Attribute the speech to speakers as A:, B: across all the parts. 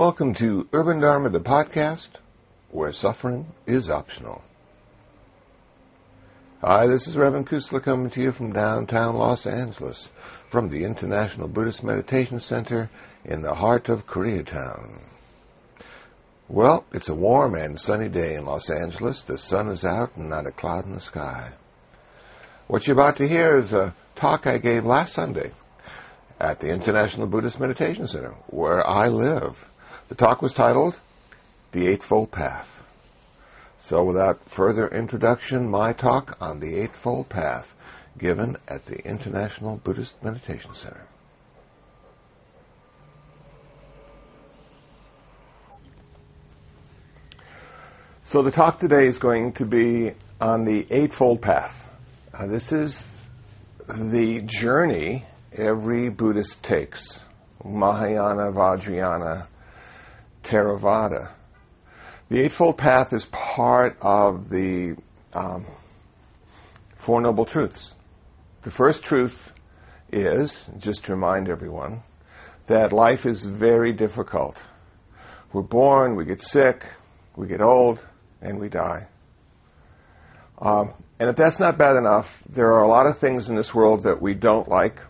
A: Welcome to Urban Dharma, the podcast, where suffering is optional. Hi, this is Reverend Kusala coming to you from downtown Los Angeles, from the International Buddhist Meditation Center in the heart of Koreatown. Well, it's a warm and sunny day in Los Angeles. The sun is out and not a cloud in the sky. What you're about to hear is a talk I gave last Sunday at the International Buddhist Meditation Center, where I live. The talk was titled The Eightfold Path. So without further introduction, my talk on the Eightfold Path given at the International Buddhist Meditation Center. So the talk today is going to be on the Eightfold Path. Uh, this is the journey every Buddhist takes. Mahayana, Vajrayana, Theravada. The Eightfold Path is part of the um, Four Noble Truths. The first truth is, just to remind everyone, that life is very difficult. We're born, we get sick, we get old, and we die. Um, and if that's not bad enough, there are a lot of things in this world that we don't like,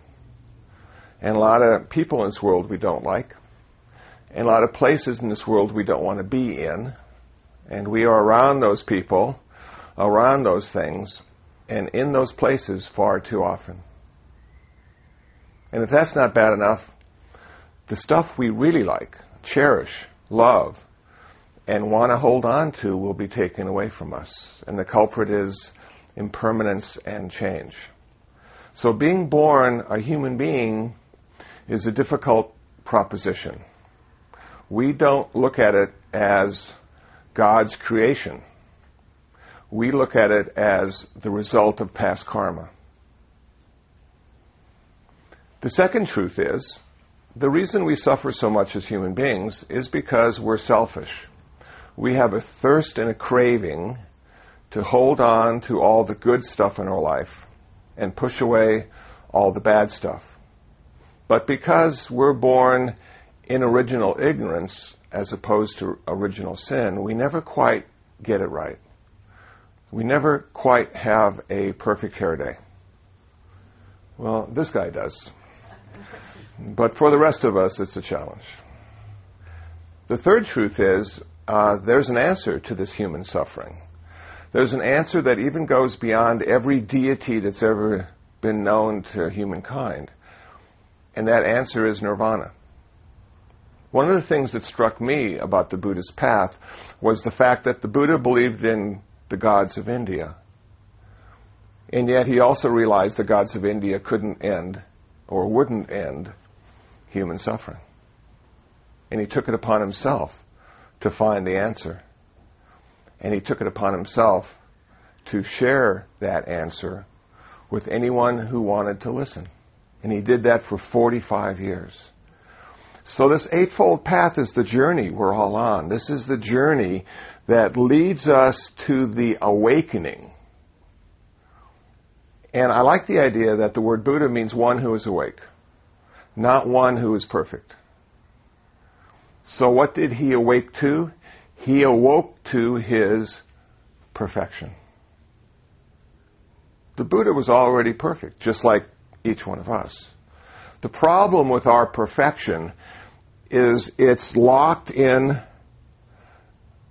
A: and a lot of people in this world we don't like, and a lot of places in this world we don't want to be in. And we are around those people, around those things, and in those places far too often. And if that's not bad enough, the stuff we really like, cherish, love, and want to hold on to will be taken away from us. And the culprit is impermanence and change. So being born a human being is a difficult proposition. We don't look at it as God's creation. We look at it as the result of past karma. The second truth is the reason we suffer so much as human beings is because we're selfish we have a thirst and a craving to hold on to all the good stuff in our life and push away all the bad stuff. But because we're born in original ignorance as opposed to original sin, we never quite get it right. We never quite have a perfect hair day. Well, this guy does. But for the rest of us, it's a challenge. The third truth is uh, there's an answer to this human suffering. There's an answer that even goes beyond every deity that's ever been known to humankind. And that answer is nirvana. One of the things that struck me about the Buddhist path was the fact that the Buddha believed in the gods of India. And yet he also realized the gods of India couldn't end or wouldn't end human suffering. And he took it upon himself to find the answer. And he took it upon himself to share that answer with anyone who wanted to listen. And he did that for 45 years. So this Eightfold Path is the journey we're all on. This is the journey that leads us to the awakening. And I like the idea that the word Buddha means one who is awake, not one who is perfect. So what did he awake to? He awoke to his perfection. The Buddha was already perfect, just like each one of us. The problem with our perfection is it's locked in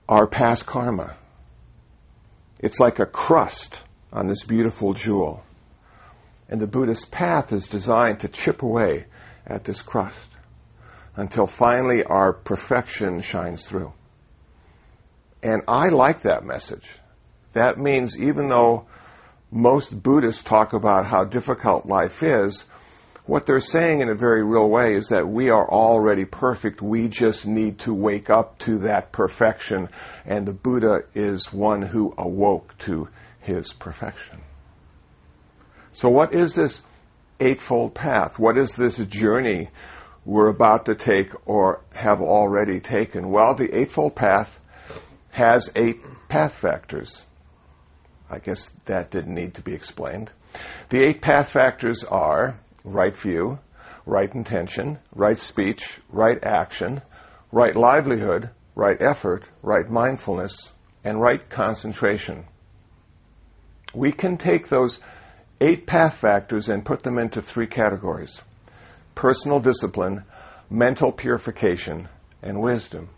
A: our past karma. It's like a crust on this beautiful jewel. And the Buddhist path is designed to chip away at this crust until finally our perfection shines through. And I like that message. That means even though most Buddhists talk about how difficult life is, what they're saying in a very real way is that we are already perfect. We just need to wake up to that perfection. And the Buddha is one who awoke to his perfection. So what is this Eightfold Path? What is this journey we're about to take or have already taken? Well, the Eightfold Path has eight path factors. I guess that didn't need to be explained. The eight path factors are right view, right intention, right speech, right action, right livelihood, right effort, right mindfulness, and right concentration. We can take those eight path factors and put them into three categories personal discipline, mental purification, and wisdom.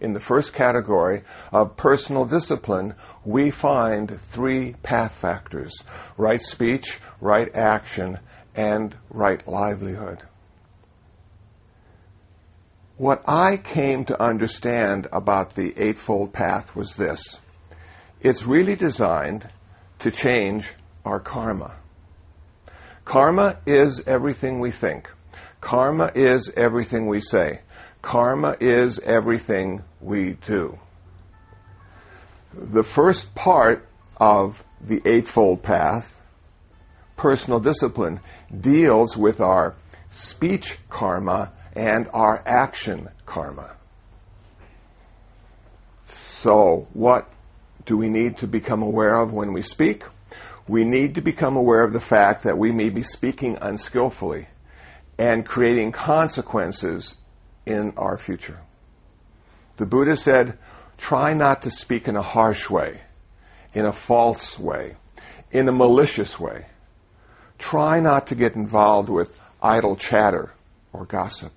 A: In the first category of personal discipline, we find three path factors right speech, right action, and right livelihood. What I came to understand about the Eightfold Path was this it's really designed to change our karma. Karma is everything we think. Karma is everything we say. Karma is everything we do. The first part of the Eightfold Path, personal discipline, deals with our speech karma and our action karma. So, what do we need to become aware of when we speak? We need to become aware of the fact that we may be speaking unskillfully and creating consequences in our future. The Buddha said, try not to speak in a harsh way, in a false way, in a malicious way. Try not to get involved with idle chatter or gossip.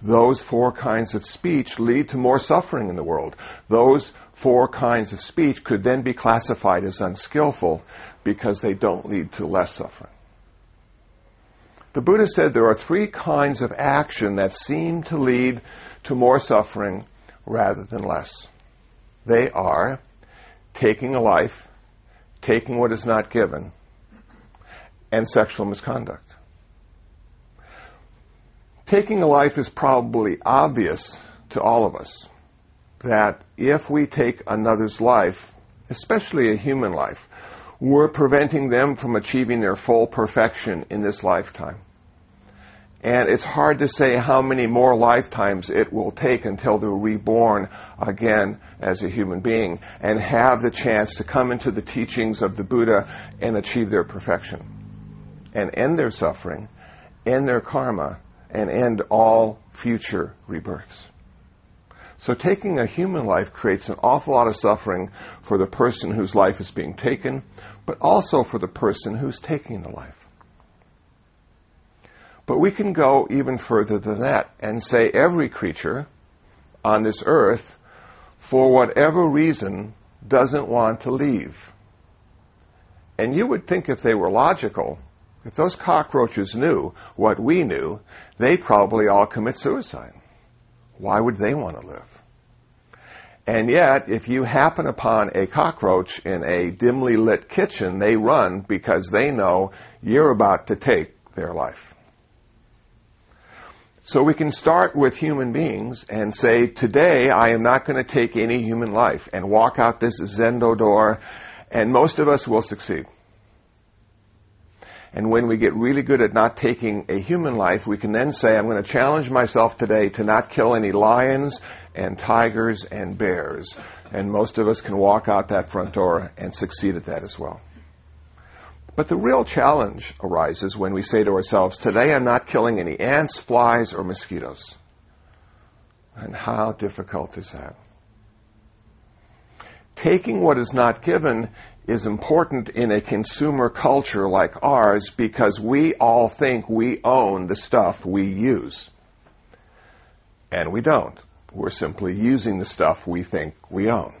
A: Those four kinds of speech lead to more suffering in the world. Those four kinds of speech could then be classified as unskillful because they don't lead to less suffering. The Buddha said there are three kinds of action that seem to lead to more suffering rather than less. They are taking a life, taking what is not given, and sexual misconduct. Taking a life is probably obvious to all of us that if we take another's life, especially a human life, we're preventing them from achieving their full perfection in this lifetime. And it's hard to say how many more lifetimes it will take until they're reborn again as a human being and have the chance to come into the teachings of the Buddha and achieve their perfection and end their suffering, end their karma, and end all future rebirths. So taking a human life creates an awful lot of suffering for the person whose life is being taken, but also for the person who's taking the life. But we can go even further than that and say every creature on this earth, for whatever reason, doesn't want to leave. And you would think if they were logical, if those cockroaches knew what we knew, they'd probably all commit suicide. Why would they want to live? And yet, if you happen upon a cockroach in a dimly lit kitchen, they run because they know you're about to take their life. So we can start with human beings and say, today I am not going to take any human life and walk out this zendo door and most of us will succeed. And when we get really good at not taking a human life, we can then say, I'm going to challenge myself today to not kill any lions and tigers and bears. And most of us can walk out that front door and succeed at that as well. But the real challenge arises when we say to ourselves, today I'm not killing any ants, flies, or mosquitoes. And how difficult is that? Taking what is not given is important in a consumer culture like ours because we all think we own the stuff we use. And we don't. We're simply using the stuff we think we own.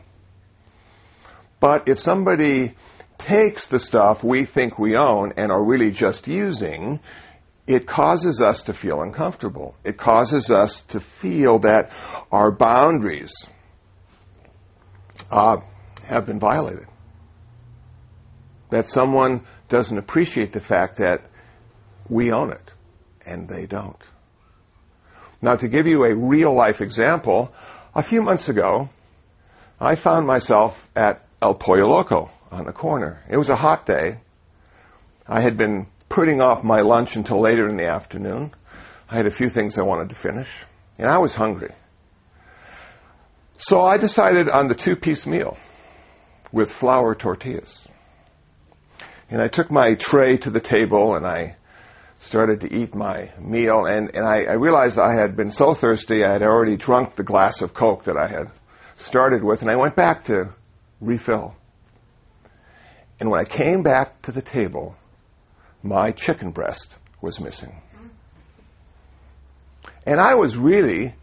A: But if somebody takes the stuff we think we own and are really just using, it causes us to feel uncomfortable. It causes us to feel that our boundaries uh, have been violated that someone doesn't appreciate the fact that we own it and they don't. Now, to give you a real life example, a few months ago, I found myself at El Pollo Loco on the corner. It was a hot day. I had been putting off my lunch until later in the afternoon. I had a few things I wanted to finish, and I was hungry. So I decided on the two piece meal with flour tortillas. And I took my tray to the table and I started to eat my meal, and, and I, I realized I had been so thirsty I had already drunk the glass of Coke that I had started with, and I went back to refill. And when I came back to the table, my chicken breast was missing. And I was really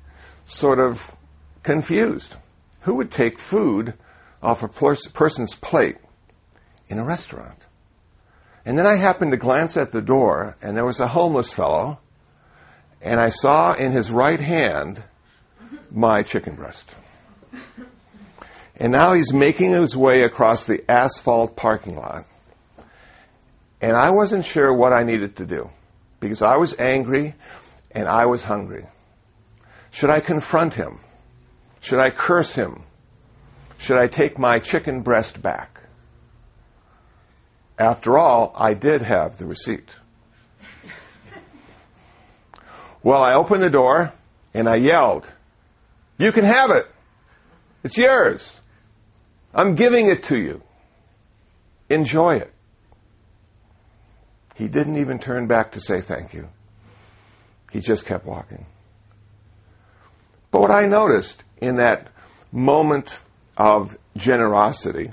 A: sort of confused. Who would take food off a person's plate in a restaurant? And then I happened to glance at the door, and there was a homeless fellow, and I saw in his right hand my chicken breast. And now he's making his way across the asphalt parking lot. And I wasn't sure what I needed to do because I was angry and I was hungry. Should I confront him? Should I curse him? Should I take my chicken breast back? After all, I did have the receipt. Well, I opened the door and I yelled, You can have it. It's yours. I'm giving it to you. Enjoy it. He didn't even turn back to say thank you. He just kept walking. But what I noticed in that moment of generosity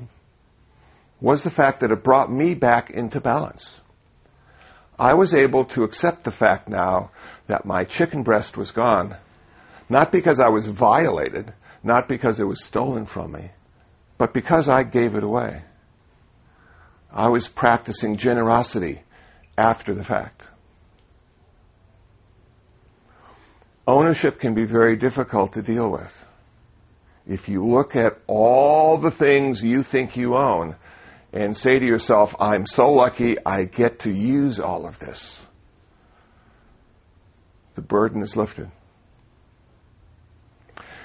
A: was the fact that it brought me back into balance. I was able to accept the fact now that my chicken breast was gone, not because I was violated, not because it was stolen from me, but because I gave it away. I was practicing generosity after the fact. Ownership can be very difficult to deal with. If you look at all the things you think you own and say to yourself, I'm so lucky I get to use all of this, the burden is lifted.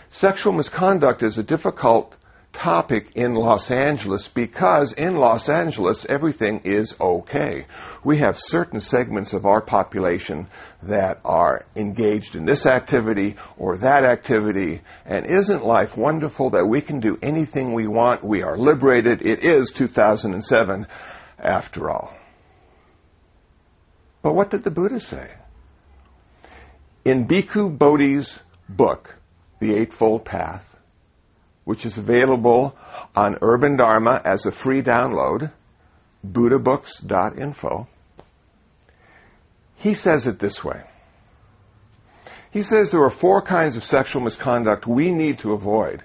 A: Sexual misconduct is a difficult topic in Los Angeles because in Los Angeles everything is okay. We have certain segments of our population that are engaged in this activity or that activity and isn't life wonderful that we can do anything we want? We are liberated. It is 2007 after all. But what did the Buddha say? In Bhikkhu Bodhi's book, The Eightfold Path, which is available on Urban Dharma as a free download, buddhabooks.info. He says it this way. He says there are four kinds of sexual misconduct we need to avoid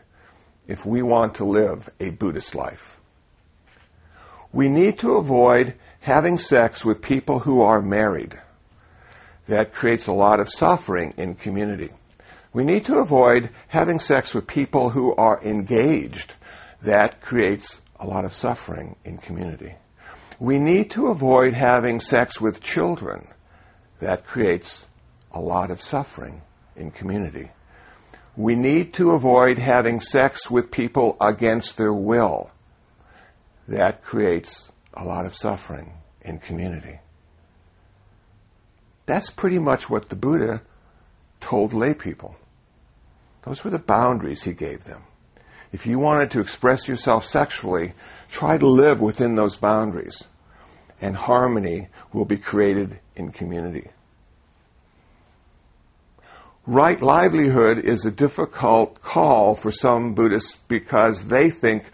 A: if we want to live a Buddhist life. We need to avoid having sex with people who are married. That creates a lot of suffering in community. We need to avoid having sex with people who are engaged. That creates a lot of suffering in community. We need to avoid having sex with children. That creates a lot of suffering in community. We need to avoid having sex with people against their will. That creates a lot of suffering in community. That's pretty much what the Buddha told lay people. Those were the boundaries he gave them. If you wanted to express yourself sexually, try to live within those boundaries, and harmony will be created in community. Right livelihood is a difficult call for some Buddhists because they think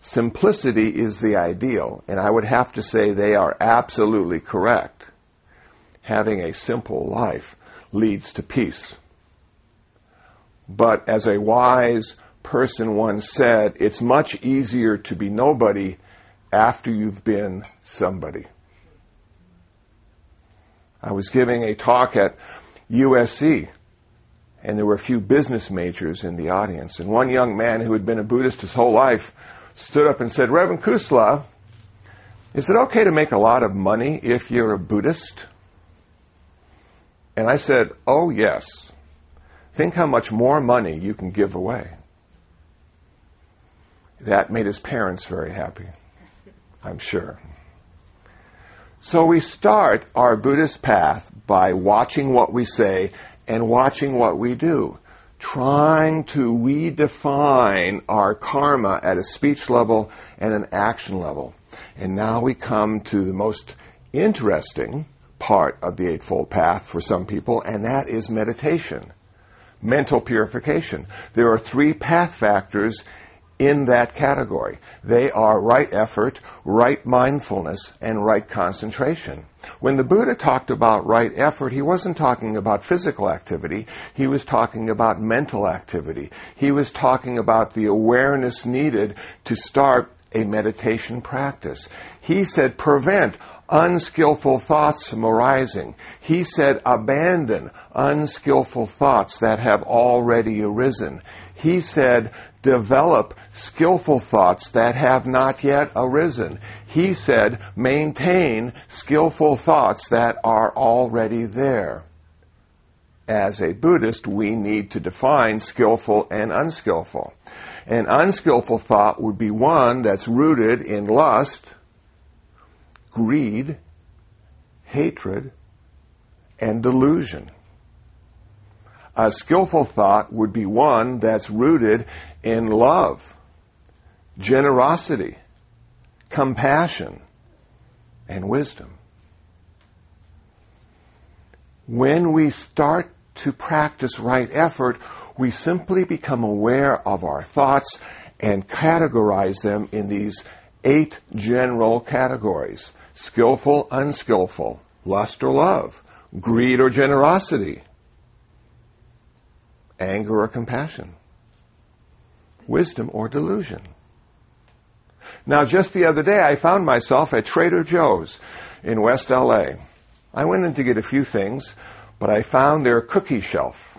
A: simplicity is the ideal, and I would have to say they are absolutely correct. Having a simple life leads to peace. But as a wise person once said, it's much easier to be nobody after you've been somebody. I was giving a talk at USC, and there were a few business majors in the audience. And one young man who had been a Buddhist his whole life stood up and said, Reverend Kusala, is it okay to make a lot of money if you're a Buddhist? And I said, Oh, yes. Think how much more money you can give away. That made his parents very happy, I'm sure. So we start our Buddhist path by watching what we say and watching what we do, trying to redefine our karma at a speech level and an action level. And now we come to the most interesting part of the Eightfold Path for some people, and that is meditation, mental purification. There are three path factors in that category. They are right effort, right mindfulness, and right concentration. When the Buddha talked about right effort, he wasn't talking about physical activity. He was talking about mental activity. He was talking about the awareness needed to start a meditation practice. He said prevent unskillful thoughts from arising. He said abandon unskillful thoughts that have already arisen. He said develop skillful thoughts that have not yet arisen. He said, maintain skillful thoughts that are already there. As a Buddhist, we need to define skillful and unskillful. An unskillful thought would be one that's rooted in lust, greed, hatred, and delusion. A skillful thought would be one that's rooted in love, generosity, compassion, and wisdom. When we start to practice right effort, we simply become aware of our thoughts and categorize them in these eight general categories skillful, unskillful, lust or love, greed or generosity, anger or compassion wisdom or delusion. Now, just the other day, I found myself at Trader Joe's in West LA. I went in to get a few things, but I found their cookie shelf.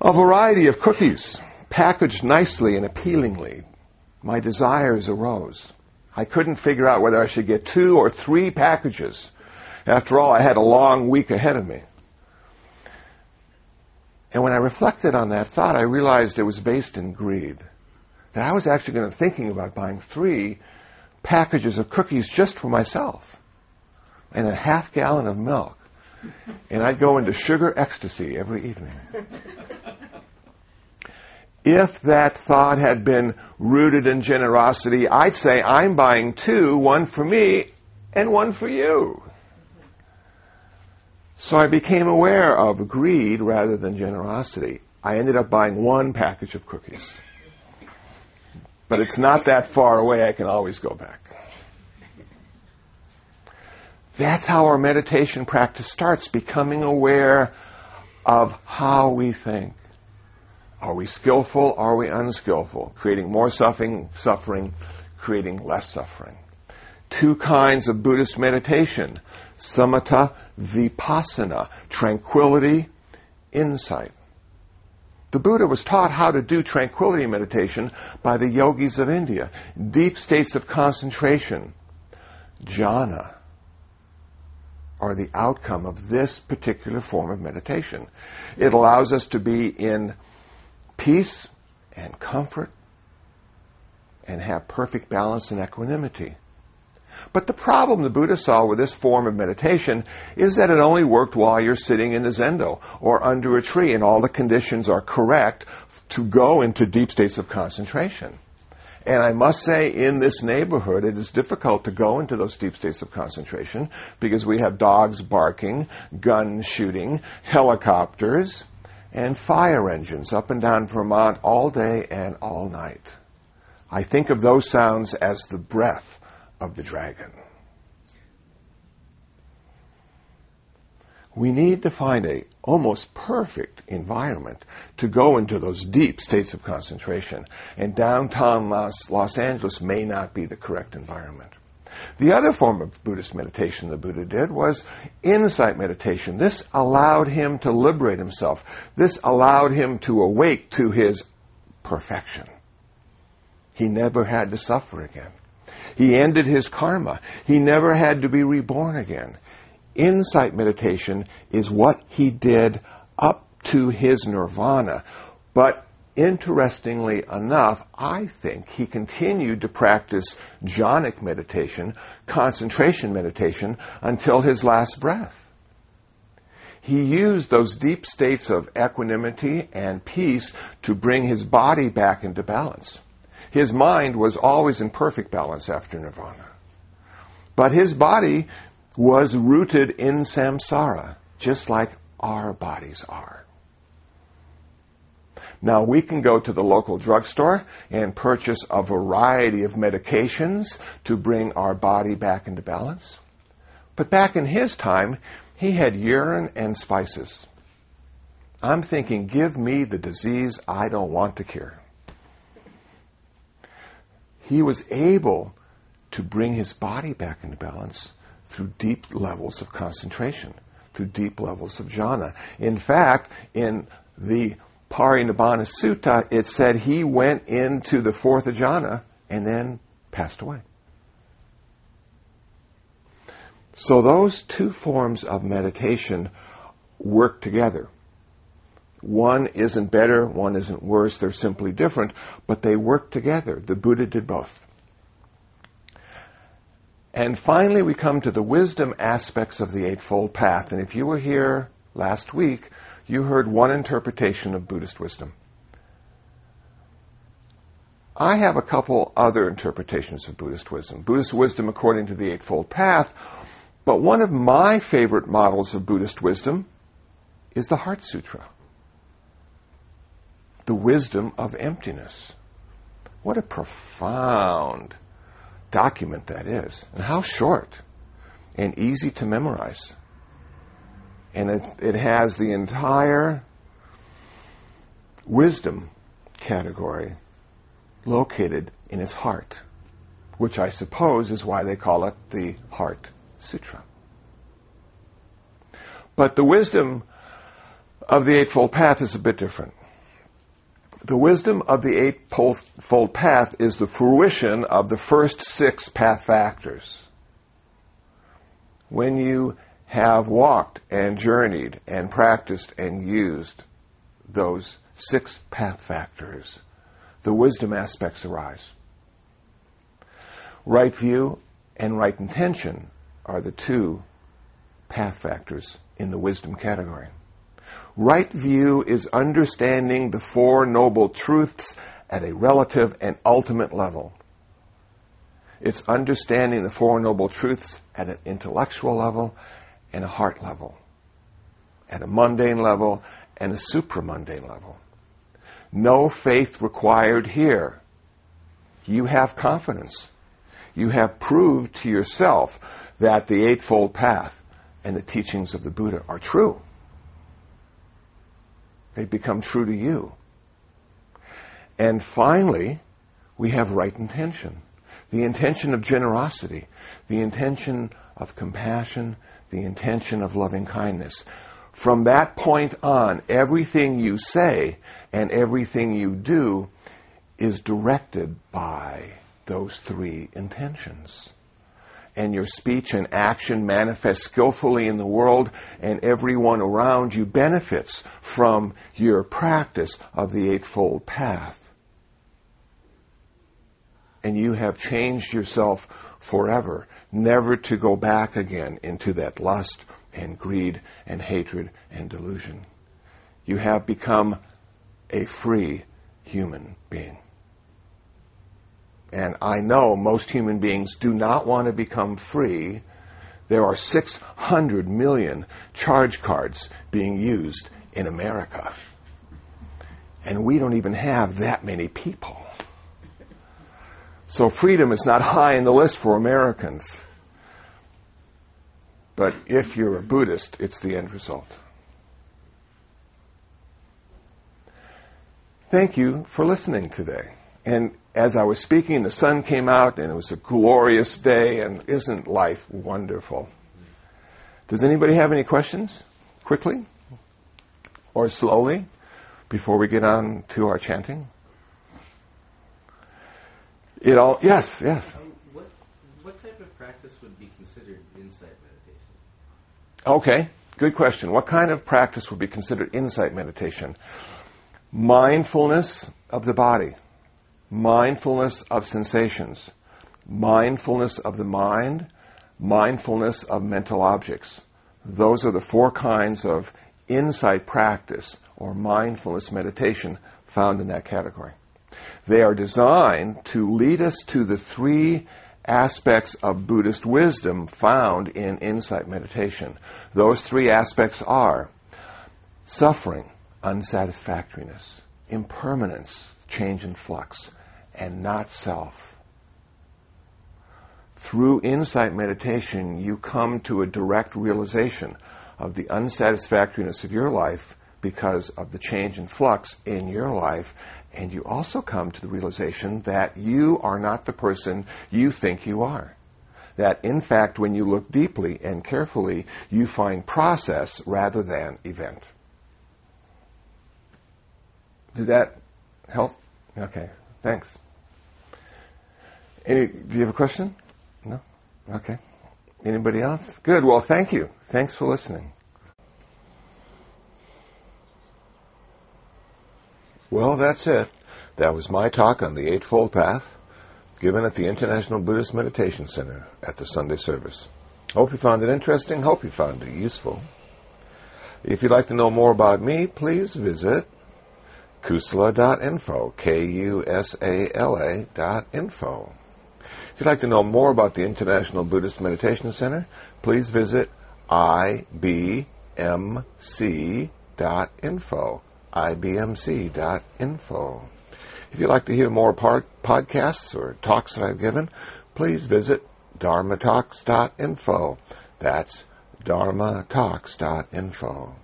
A: A variety of cookies, packaged nicely and appealingly. My desires arose. I couldn't figure out whether I should get two or three packages. After all, I had a long week ahead of me. And when I reflected on that thought, I realized it was based in greed. That I was actually going to thinking about buying three packages of cookies just for myself and a half gallon of milk. And I'd go into sugar ecstasy every evening. if that thought had been rooted in generosity, I'd say I'm buying two, one for me and one for you. So I became aware of greed rather than generosity. I ended up buying one package of cookies. But it's not that far away, I can always go back. That's how our meditation practice starts, becoming aware of how we think. Are we skillful? Are we unskillful? Creating more suffering, suffering, creating less suffering. Two kinds of Buddhist meditation samatha, vipassana, tranquility, insight. The Buddha was taught how to do tranquility meditation by the yogis of India. Deep states of concentration, jhana, are the outcome of this particular form of meditation. It allows us to be in peace and comfort and have perfect balance and equanimity. But the problem the Buddha saw with this form of meditation is that it only worked while you're sitting in a zendo or under a tree and all the conditions are correct to go into deep states of concentration. And I must say, in this neighborhood, it is difficult to go into those deep states of concentration because we have dogs barking, gun shooting, helicopters, and fire engines up and down Vermont all day and all night. I think of those sounds as the breath of the dragon. We need to find a almost perfect environment to go into those deep states of concentration. And downtown Los, Los Angeles may not be the correct environment. The other form of Buddhist meditation the Buddha did was insight meditation. This allowed him to liberate himself. This allowed him to awake to his perfection. He never had to suffer again. He ended his karma. He never had to be reborn again. Insight meditation is what he did up to his nirvana. But interestingly enough, I think he continued to practice jhanic meditation, concentration meditation, until his last breath. He used those deep states of equanimity and peace to bring his body back into balance. His mind was always in perfect balance after nirvana. But his body was rooted in samsara, just like our bodies are. Now we can go to the local drugstore and purchase a variety of medications to bring our body back into balance. But back in his time, he had urine and spices. I'm thinking, give me the disease I don't want to cure. He was able to bring his body back into balance through deep levels of concentration, through deep levels of jhana. In fact, in the Parinibbana Sutta, it said he went into the fourth jhana and then passed away. So those two forms of meditation work together. One isn't better, one isn't worse, they're simply different, but they work together. The Buddha did both. And finally, we come to the wisdom aspects of the Eightfold Path. And if you were here last week, you heard one interpretation of Buddhist wisdom. I have a couple other interpretations of Buddhist wisdom. Buddhist wisdom according to the Eightfold Path, but one of my favorite models of Buddhist wisdom is the Heart Sutra. The wisdom of emptiness. What a profound document that is. And how short and easy to memorize and it, it has the entire wisdom category located in its heart, which I suppose is why they call it the Heart Sutra. But the wisdom of the Eightfold Path is a bit different. The wisdom of the Eightfold Path is the fruition of the first six path factors. When you have walked and journeyed and practiced and used those six path factors, the wisdom aspects arise. Right view and right intention are the two path factors in the wisdom category. Right view is understanding the Four Noble Truths at a relative and ultimate level. It's understanding the Four Noble Truths at an intellectual level and a heart level, at a mundane level and a supramundane level. No faith required here. You have confidence. You have proved to yourself that the Eightfold Path and the teachings of the Buddha are true. They become true to you. And finally, we have right intention. The intention of generosity, the intention of compassion, the intention of loving kindness. From that point on, everything you say and everything you do is directed by those three intentions. And your speech and action manifest skillfully in the world, and everyone around you benefits from your practice of the Eightfold Path. And you have changed yourself forever never to go back again into that lust and greed and hatred and delusion. You have become a free human being. And I know most human beings do not want to become free. There are 600 million charge cards being used in America. And we don't even have that many people. So freedom is not high in the list for Americans. But if you're a Buddhist, it's the end result. Thank you for listening today. And as I was speaking, the sun came out and it was a glorious day, and isn't life wonderful? Does anybody have any questions? Quickly? Or slowly? Before we get on to our chanting? It all, yes, yes.
B: Um, what, what type of practice would be considered insight meditation?
A: Okay, good question. What kind of practice would be considered insight meditation? Mindfulness of the body, mindfulness of sensations, mindfulness of the mind, mindfulness of mental objects. Those are the four kinds of insight practice or mindfulness meditation found in that category. They are designed to lead us to the three aspects of Buddhist wisdom found in insight meditation. Those three aspects are suffering, unsatisfactoriness, impermanence, change and flux, and not self. Through insight meditation, you come to a direct realization of the unsatisfactoriness of your life because of the change and flux in your life. And you also come to the realization that you are not the person you think you are. That in fact, when you look deeply and carefully, you find process rather than event. Did that help? Okay, thanks. Any, do you have a question? No? Okay. Anybody else? Good. Well, thank you. Thanks for listening. Well, that's it. That was my talk on the Eightfold Path, given at the International Buddhist Meditation Center at the Sunday service. Hope you found it interesting. Hope you found it useful. If you'd like to know more about me, please visit kusala.info, K-U-S-A-L-A dot info. If you'd like to know more about the International Buddhist Meditation Center, please visit ibmc.info, ibmc.info. If you'd like to hear more podcasts or talks that I've given, please visit dharmatalks.info. That's dharmatalks.info.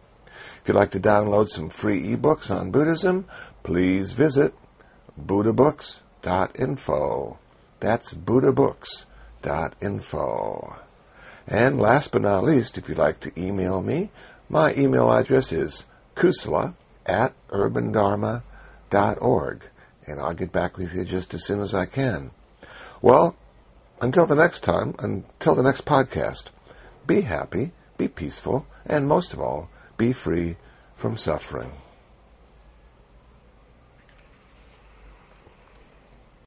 A: If you'd like to download some free ebooks on Buddhism, please visit buddhabooks.info. That's buddhabooks.info. And last but not least, if you'd like to email me, my email address is kusala at urbandharma.org. And I'll get back with you just as soon as I can. Well, until the next time, until the next podcast, be happy, be peaceful, and most of all, be free from suffering.